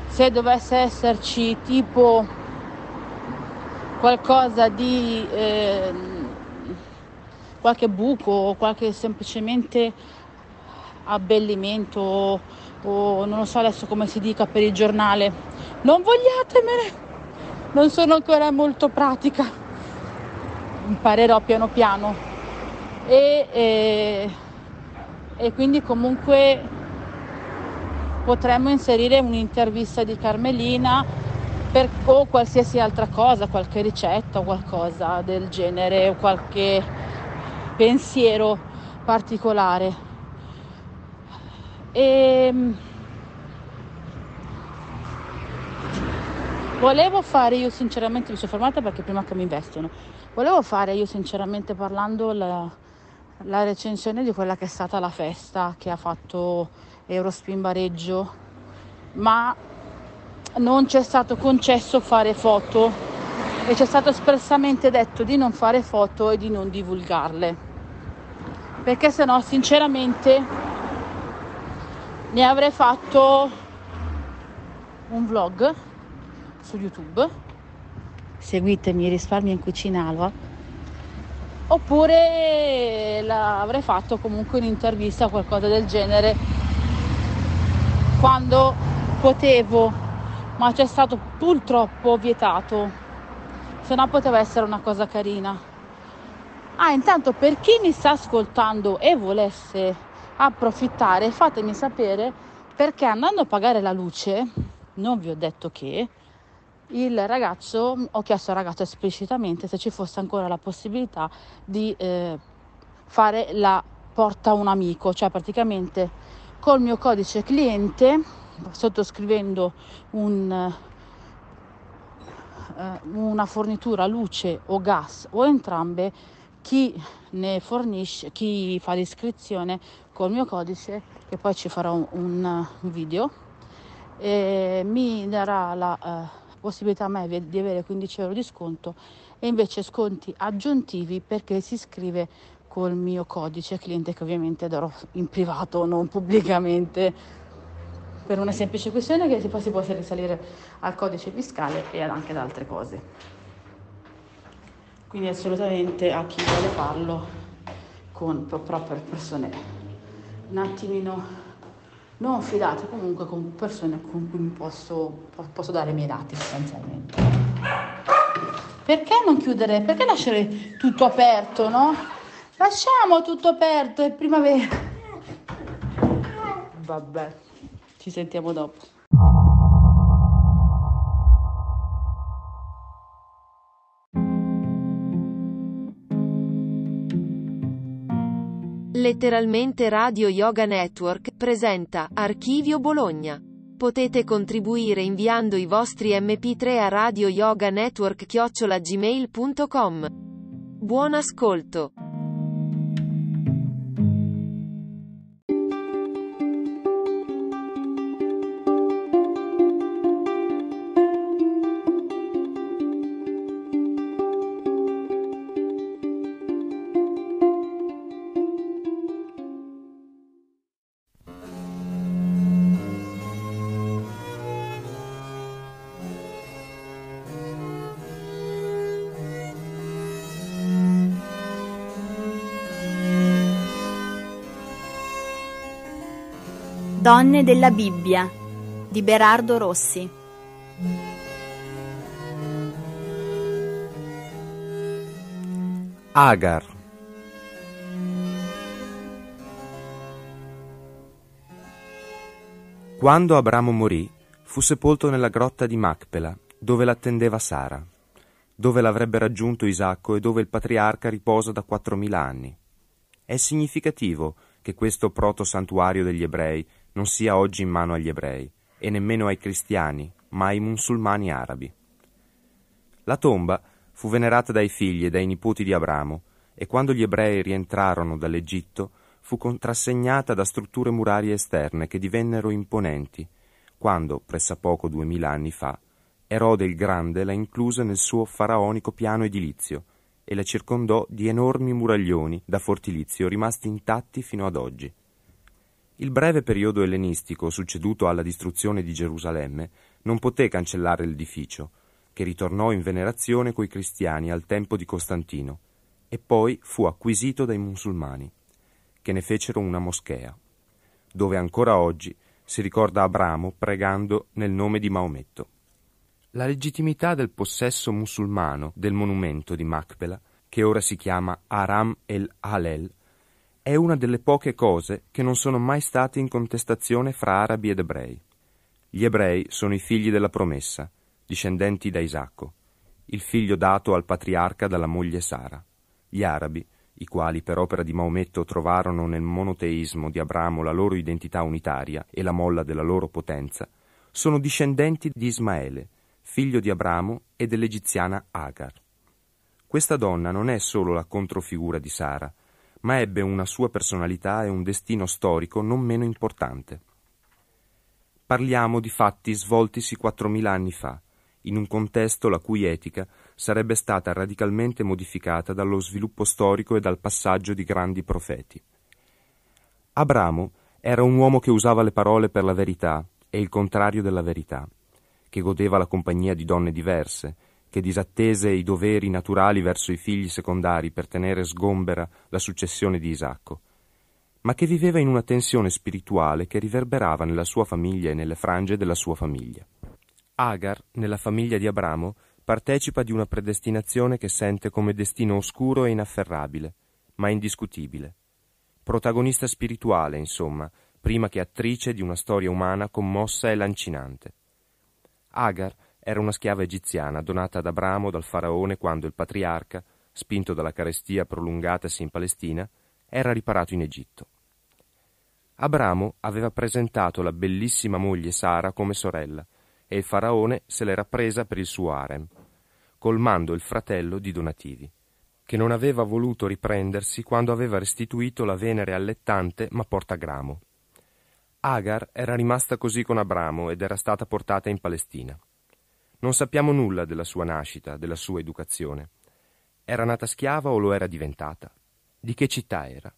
se dovesse esserci tipo qualcosa di eh, qualche buco o qualche semplicemente abbellimento o non lo so adesso come si dica per il giornale. Non vogliatemene! Non sono ancora molto pratica. Imparerò piano piano. E, e, e quindi comunque potremmo inserire un'intervista di Carmelina per, o qualsiasi altra cosa, qualche ricetta o qualcosa del genere o qualche pensiero particolare. E ehm, volevo fare io sinceramente, mi sono fermata perché prima che mi vestono, volevo fare io sinceramente parlando la, la recensione di quella che è stata la festa che ha fatto Eurospin Bareggio, ma non c'è stato concesso fare foto e ci è stato espressamente detto di non fare foto e di non divulgarle. Perché se no sinceramente ne avrei fatto un vlog su YouTube. Seguitemi, risparmio in cucina Alba. Oppure avrei fatto comunque un'intervista o qualcosa del genere quando potevo, ma c'è stato purtroppo vietato. Se no poteva essere una cosa carina. Ah, intanto per chi mi sta ascoltando e volesse approfittare, fatemi sapere perché andando a pagare la luce, non vi ho detto che il ragazzo, ho chiesto al ragazzo esplicitamente se ci fosse ancora la possibilità di eh, fare la porta un amico, cioè praticamente col mio codice cliente, sottoscrivendo un, eh, una fornitura luce o gas o entrambe, chi ne fornisce, chi fa l'iscrizione col mio codice, che poi ci farò un, un video, mi darà la uh, possibilità a me di avere 15 euro di sconto e invece sconti aggiuntivi perché si iscrive col mio codice cliente che ovviamente darò in privato, non pubblicamente, per una semplice questione che si può, si può risalire al codice fiscale e anche ad altre cose. Quindi assolutamente a chi vuole farlo con per persone. Un attimino non fidate comunque con persone con cui posso, posso dare i miei dati sostanzialmente. Perché non chiudere? Perché lasciare tutto aperto no? Lasciamo tutto aperto è primavera. Vabbè ci sentiamo dopo Letteralmente Radio Yoga Network presenta Archivio Bologna. Potete contribuire inviando i vostri mp3 a Radio Yoga Network chiocciolagmail.com. Buon ascolto. Donne della Bibbia di Berardo Rossi. Agar Quando Abramo morì, fu sepolto nella grotta di Macpela, dove l'attendeva Sara, dove l'avrebbe raggiunto Isacco e dove il patriarca riposa da quattromila anni. È significativo che questo proto-santuario degli ebrei non sia oggi in mano agli ebrei, e nemmeno ai cristiani, ma ai musulmani arabi. La tomba fu venerata dai figli e dai nipoti di Abramo, e quando gli ebrei rientrarono dall'Egitto fu contrassegnata da strutture murarie esterne che divennero imponenti, quando, pressappoco duemila anni fa, Erode il Grande la incluse nel suo faraonico piano edilizio e la circondò di enormi muraglioni da fortilizio rimasti intatti fino ad oggi. Il breve periodo ellenistico succeduto alla distruzione di Gerusalemme non poté cancellare l'edificio, che ritornò in venerazione coi cristiani al tempo di Costantino, e poi fu acquisito dai musulmani, che ne fecero una moschea, dove ancora oggi si ricorda Abramo pregando nel nome di Maometto. La legittimità del possesso musulmano del monumento di Macpela, che ora si chiama Aram el Halel, è una delle poche cose che non sono mai state in contestazione fra arabi ed ebrei. Gli ebrei sono i figli della promessa, discendenti da Isacco, il figlio dato al patriarca dalla moglie Sara. Gli arabi, i quali per opera di Maometto trovarono nel monoteismo di Abramo la loro identità unitaria e la molla della loro potenza, sono discendenti di Ismaele, figlio di Abramo e dell'egiziana Agar. Questa donna non è solo la controfigura di Sara, ma ebbe una sua personalità e un destino storico non meno importante. Parliamo di fatti svoltisi quattromila anni fa, in un contesto la cui etica sarebbe stata radicalmente modificata dallo sviluppo storico e dal passaggio di grandi profeti. Abramo era un uomo che usava le parole per la verità e il contrario della verità, che godeva la compagnia di donne diverse, che disattese i doveri naturali verso i figli secondari per tenere sgombera la successione di Isacco, ma che viveva in una tensione spirituale che riverberava nella sua famiglia e nelle frange della sua famiglia. Agar, nella famiglia di Abramo, partecipa di una predestinazione che sente come destino oscuro e inafferrabile, ma indiscutibile. Protagonista spirituale, insomma, prima che attrice di una storia umana commossa e lancinante. Agar era una schiava egiziana donata ad Abramo dal faraone quando il patriarca, spinto dalla carestia prolungatasi in Palestina, era riparato in Egitto. Abramo aveva presentato la bellissima moglie Sara come sorella e il faraone se l'era presa per il suo harem, colmando il fratello di donativi. che non aveva voluto riprendersi quando aveva restituito la Venere allettante ma porta gramo. Agar era rimasta così con Abramo ed era stata portata in Palestina. Non sappiamo nulla della sua nascita, della sua educazione. Era nata schiava o lo era diventata? Di che città era?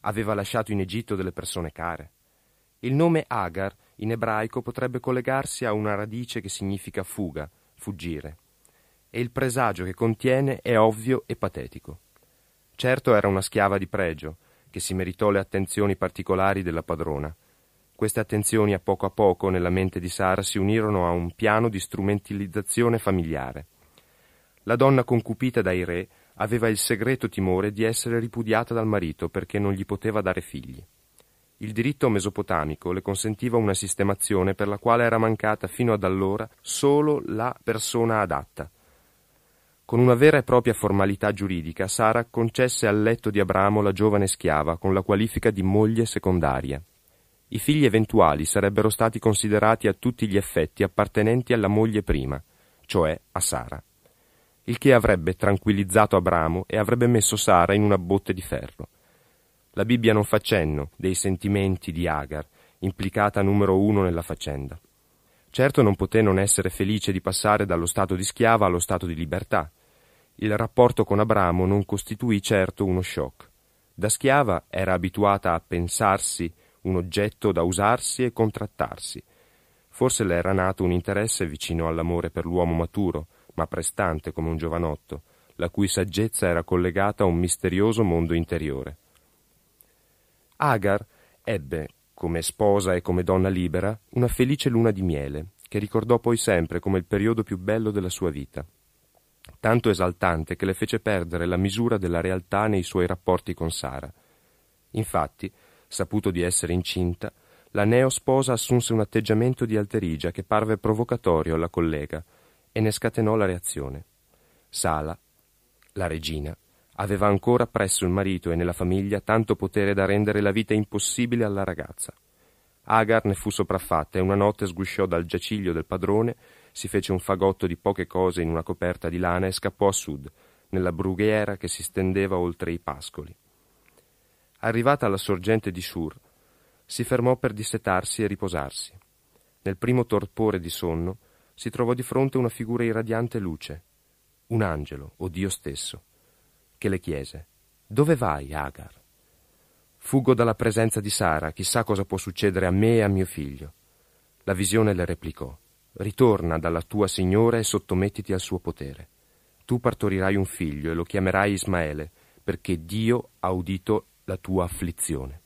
Aveva lasciato in Egitto delle persone care? Il nome Agar in ebraico potrebbe collegarsi a una radice che significa fuga, fuggire. E il presagio che contiene è ovvio e patetico. Certo era una schiava di pregio, che si meritò le attenzioni particolari della padrona, queste attenzioni a poco a poco nella mente di Sara si unirono a un piano di strumentalizzazione familiare. La donna concupita dai re aveva il segreto timore di essere ripudiata dal marito perché non gli poteva dare figli. Il diritto mesopotamico le consentiva una sistemazione per la quale era mancata fino ad allora solo la persona adatta. Con una vera e propria formalità giuridica, Sara concesse al letto di Abramo la giovane schiava con la qualifica di moglie secondaria. I figli eventuali sarebbero stati considerati a tutti gli effetti appartenenti alla moglie prima, cioè a Sara. Il che avrebbe tranquillizzato Abramo e avrebbe messo Sara in una botte di ferro. La Bibbia non fa cenno dei sentimenti di Agar, implicata numero uno nella faccenda. Certo non poté non essere felice di passare dallo stato di schiava allo stato di libertà. Il rapporto con Abramo non costituì certo uno shock. Da schiava era abituata a pensarsi un oggetto da usarsi e contrattarsi. Forse le era nato un interesse vicino all'amore per l'uomo maturo, ma prestante come un giovanotto, la cui saggezza era collegata a un misterioso mondo interiore. Agar ebbe, come sposa e come donna libera, una felice luna di miele, che ricordò poi sempre come il periodo più bello della sua vita, tanto esaltante che le fece perdere la misura della realtà nei suoi rapporti con Sara. Infatti, saputo di essere incinta, la neo sposa assunse un atteggiamento di alterigia che parve provocatorio alla collega e ne scatenò la reazione. Sala, la regina, aveva ancora presso il marito e nella famiglia tanto potere da rendere la vita impossibile alla ragazza. Agar ne fu sopraffatta e una notte sgusciò dal giaciglio del padrone, si fece un fagotto di poche cose in una coperta di lana e scappò a sud, nella brughiera che si stendeva oltre i pascoli. Arrivata alla sorgente di Shur, si fermò per dissetarsi e riposarsi. Nel primo torpore di sonno si trovò di fronte una figura irradiante luce, un angelo o Dio stesso, che le chiese Dove vai, Agar? Fuggo dalla presenza di Sara, chissà cosa può succedere a me e a mio figlio. La visione le replicò Ritorna dalla tua signora e sottomettiti al suo potere. Tu partorirai un figlio e lo chiamerai Ismaele, perché Dio ha udito la tua afflizione.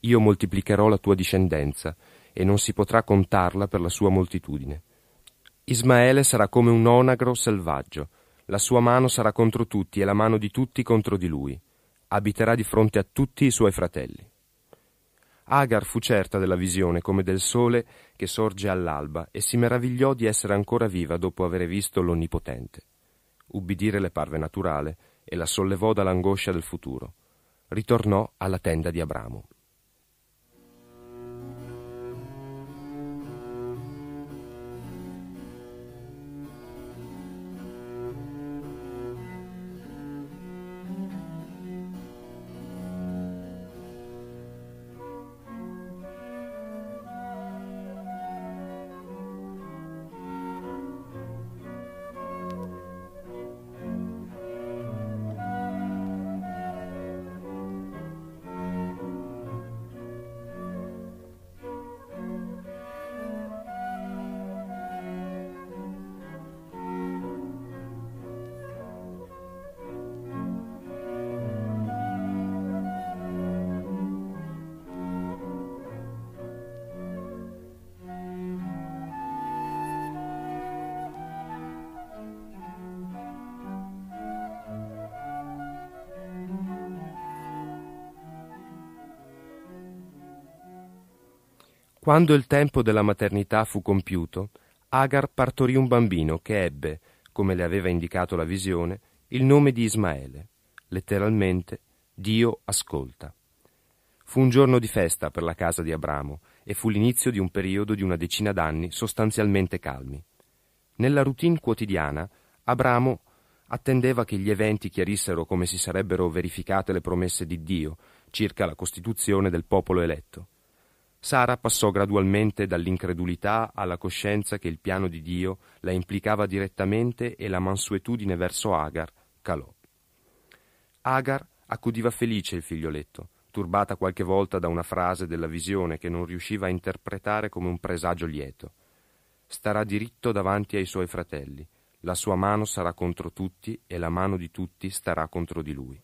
Io moltiplicherò la tua discendenza, e non si potrà contarla per la sua moltitudine. Ismaele sarà come un onagro selvaggio, la sua mano sarà contro tutti e la mano di tutti contro di lui. Abiterà di fronte a tutti i suoi fratelli. Agar fu certa della visione come del sole che sorge all'alba e si meravigliò di essere ancora viva dopo aver visto l'Onnipotente. Ubbidire le parve naturale e la sollevò dall'angoscia del futuro ritornò alla tenda di Abramo. Quando il tempo della maternità fu compiuto, Agar partorì un bambino che ebbe, come le aveva indicato la visione, il nome di Ismaele, letteralmente Dio ascolta. Fu un giorno di festa per la casa di Abramo e fu l'inizio di un periodo di una decina d'anni sostanzialmente calmi. Nella routine quotidiana, Abramo attendeva che gli eventi chiarissero come si sarebbero verificate le promesse di Dio circa la costituzione del popolo eletto. Sara passò gradualmente dall'incredulità alla coscienza che il piano di Dio la implicava direttamente e la mansuetudine verso Agar calò. Agar accudiva felice il figlioletto, turbata qualche volta da una frase della visione che non riusciva a interpretare come un presagio lieto. Starà diritto davanti ai suoi fratelli, la sua mano sarà contro tutti e la mano di tutti starà contro di lui.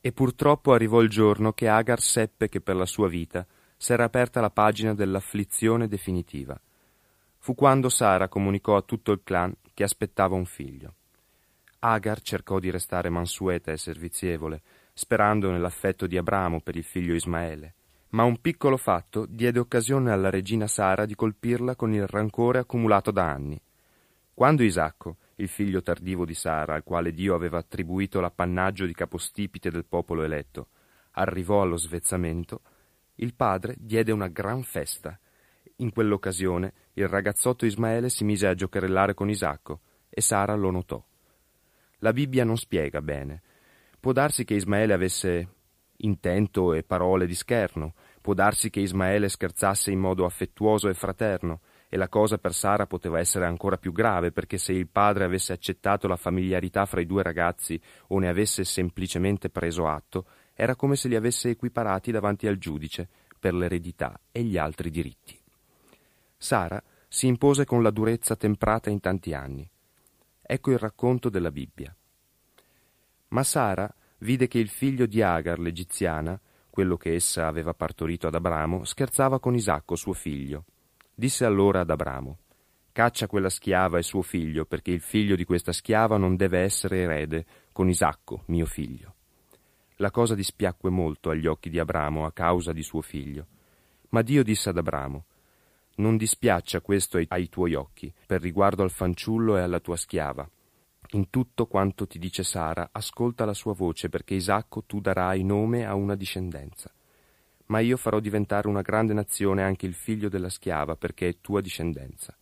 E purtroppo arrivò il giorno che Agar seppe che per la sua vita s'era aperta la pagina dell'afflizione definitiva. Fu quando Sara comunicò a tutto il clan che aspettava un figlio. Agar cercò di restare mansueta e servizievole, sperando nell'affetto di Abramo per il figlio Ismaele, ma un piccolo fatto diede occasione alla regina Sara di colpirla con il rancore accumulato da anni. Quando Isacco, il figlio tardivo di Sara, al quale Dio aveva attribuito l'appannaggio di capostipite del popolo eletto, arrivò allo svezzamento, il padre diede una gran festa. In quell'occasione il ragazzotto Ismaele si mise a giocherellare con Isacco e Sara lo notò. La Bibbia non spiega bene. Può darsi che Ismaele avesse intento e parole di scherno, può darsi che Ismaele scherzasse in modo affettuoso e fraterno, e la cosa per Sara poteva essere ancora più grave perché se il padre avesse accettato la familiarità fra i due ragazzi o ne avesse semplicemente preso atto, era come se li avesse equiparati davanti al giudice per l'eredità e gli altri diritti. Sara si impose con la durezza temprata in tanti anni. Ecco il racconto della Bibbia. Ma Sara vide che il figlio di Agar, l'egiziana, quello che essa aveva partorito ad Abramo, scherzava con Isacco, suo figlio. Disse allora ad Abramo, Caccia quella schiava e suo figlio, perché il figlio di questa schiava non deve essere erede con Isacco, mio figlio. La cosa dispiacque molto agli occhi di Abramo a causa di suo figlio. Ma Dio disse ad Abramo, Non dispiaccia questo ai, ai tuoi occhi, per riguardo al fanciullo e alla tua schiava. In tutto quanto ti dice Sara, ascolta la sua voce, perché Isacco tu darai nome a una discendenza. Ma io farò diventare una grande nazione anche il figlio della schiava, perché è tua discendenza.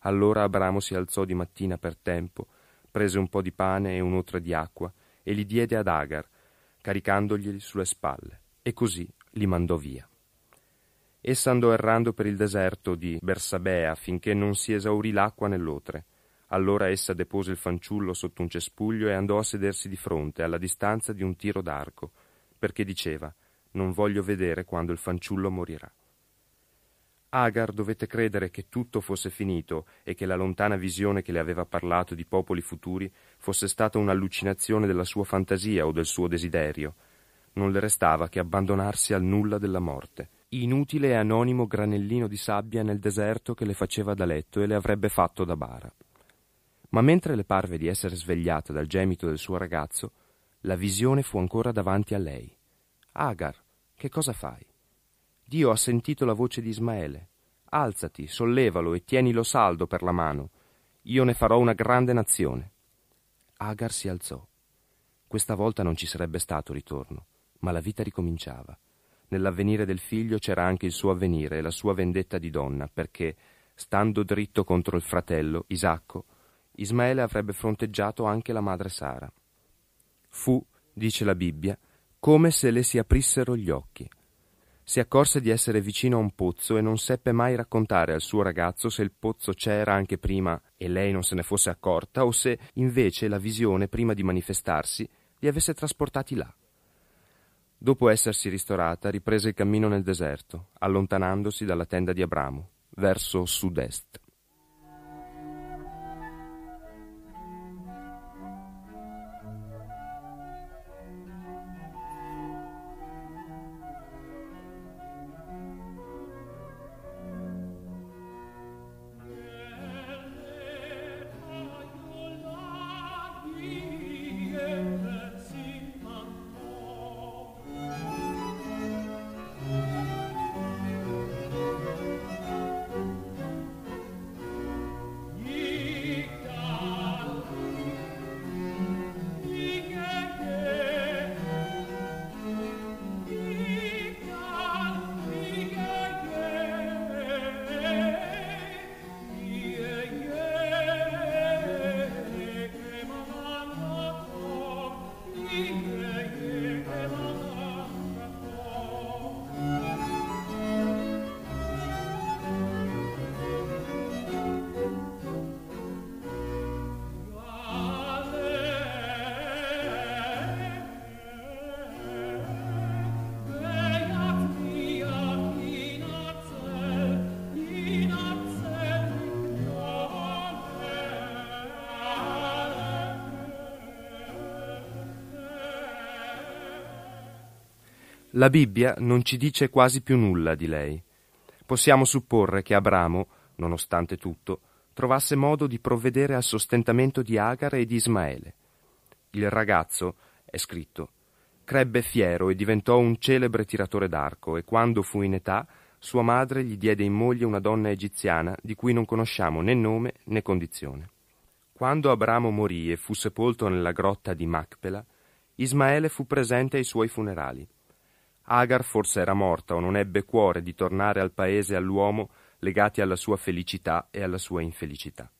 Allora Abramo si alzò di mattina per tempo, prese un po' di pane e un'otra di acqua, e li diede ad Agar, caricandoglieli sulle spalle, e così li mandò via. Essa andò errando per il deserto di Bersabea finché non si esaurì l'acqua nell'otre. Allora essa depose il fanciullo sotto un cespuglio e andò a sedersi di fronte, alla distanza di un tiro d'arco, perché diceva Non voglio vedere quando il fanciullo morirà. Agar dovette credere che tutto fosse finito e che la lontana visione che le aveva parlato di popoli futuri fosse stata un'allucinazione della sua fantasia o del suo desiderio. Non le restava che abbandonarsi al nulla della morte, inutile e anonimo granellino di sabbia nel deserto che le faceva da letto e le avrebbe fatto da bara. Ma mentre le parve di essere svegliata dal gemito del suo ragazzo, la visione fu ancora davanti a lei. Agar, che cosa fai? Dio ha sentito la voce di Ismaele. Alzati, sollevalo e tienilo saldo per la mano. Io ne farò una grande nazione. Agar si alzò. Questa volta non ci sarebbe stato ritorno, ma la vita ricominciava. Nell'avvenire del figlio c'era anche il suo avvenire e la sua vendetta di donna, perché, stando dritto contro il fratello, Isacco, Ismaele avrebbe fronteggiato anche la madre Sara. Fu, dice la Bibbia, come se le si aprissero gli occhi si accorse di essere vicino a un pozzo e non seppe mai raccontare al suo ragazzo se il pozzo c'era anche prima e lei non se ne fosse accorta o se invece la visione, prima di manifestarsi, li avesse trasportati là. Dopo essersi ristorata, riprese il cammino nel deserto, allontanandosi dalla tenda di Abramo, verso sud-est. La Bibbia non ci dice quasi più nulla di lei. Possiamo supporre che Abramo, nonostante tutto, trovasse modo di provvedere al sostentamento di Agar e di Ismaele. Il ragazzo, è scritto, crebbe fiero e diventò un celebre tiratore d'arco e quando fu in età sua madre gli diede in moglie una donna egiziana di cui non conosciamo né nome né condizione. Quando Abramo morì e fu sepolto nella grotta di Macpela, Ismaele fu presente ai suoi funerali. Agar forse era morta o non ebbe cuore di tornare al paese e all'uomo legati alla sua felicità e alla sua infelicità.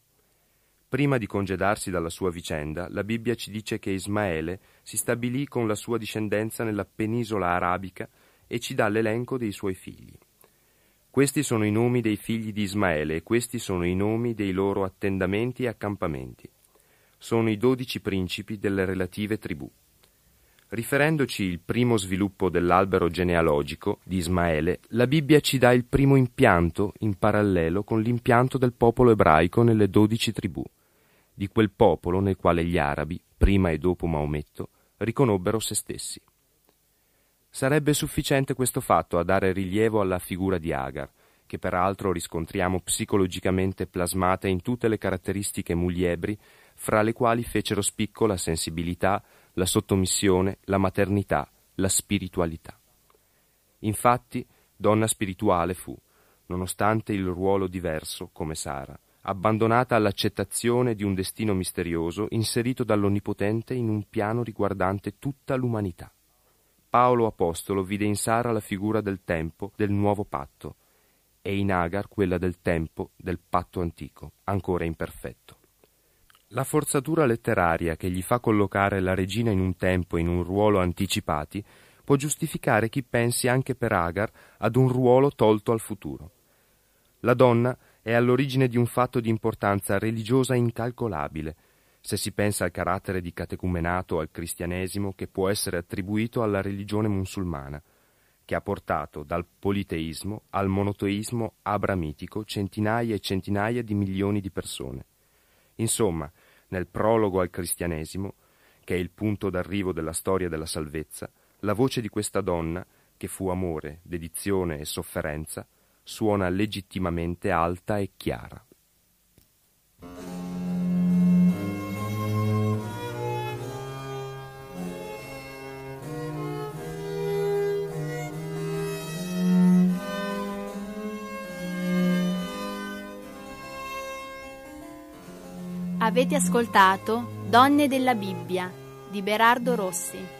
Prima di congedarsi dalla sua vicenda, la Bibbia ci dice che Ismaele si stabilì con la sua discendenza nella penisola arabica e ci dà l'elenco dei suoi figli. Questi sono i nomi dei figli di Ismaele e questi sono i nomi dei loro attendamenti e accampamenti. Sono i dodici principi delle relative tribù. Riferendoci il primo sviluppo dell'albero genealogico di Ismaele, la Bibbia ci dà il primo impianto in parallelo con l'impianto del popolo ebraico nelle dodici tribù, di quel popolo nel quale gli arabi, prima e dopo Maometto, riconobbero se stessi. Sarebbe sufficiente questo fatto a dare rilievo alla figura di Agar, che peraltro riscontriamo psicologicamente plasmata in tutte le caratteristiche muliebri, fra le quali fecero spicco la sensibilità, la sottomissione, la maternità, la spiritualità. Infatti, donna spirituale fu, nonostante il ruolo diverso, come Sara, abbandonata all'accettazione di un destino misterioso inserito dall'Onnipotente in un piano riguardante tutta l'umanità. Paolo Apostolo vide in Sara la figura del tempo del nuovo patto e in Agar quella del tempo del patto antico, ancora imperfetto. La forzatura letteraria che gli fa collocare la regina in un tempo e in un ruolo anticipati può giustificare chi pensi anche per Agar ad un ruolo tolto al futuro. La donna è all'origine di un fatto di importanza religiosa incalcolabile, se si pensa al carattere di catecumenato al cristianesimo che può essere attribuito alla religione musulmana, che ha portato dal politeismo al monoteismo abramitico centinaia e centinaia di milioni di persone. Insomma, nel prologo al cristianesimo, che è il punto d'arrivo della storia della salvezza, la voce di questa donna, che fu amore, dedizione e sofferenza, suona legittimamente alta e chiara. Avete ascoltato Donne della Bibbia di Berardo Rossi.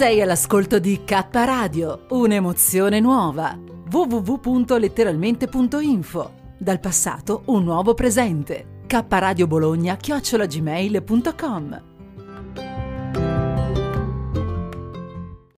Sei all'ascolto di K Radio, un'emozione nuova. www.letteralmente.info. Dal passato un nuovo presente. K Radio Bologna chiocciolagmail.com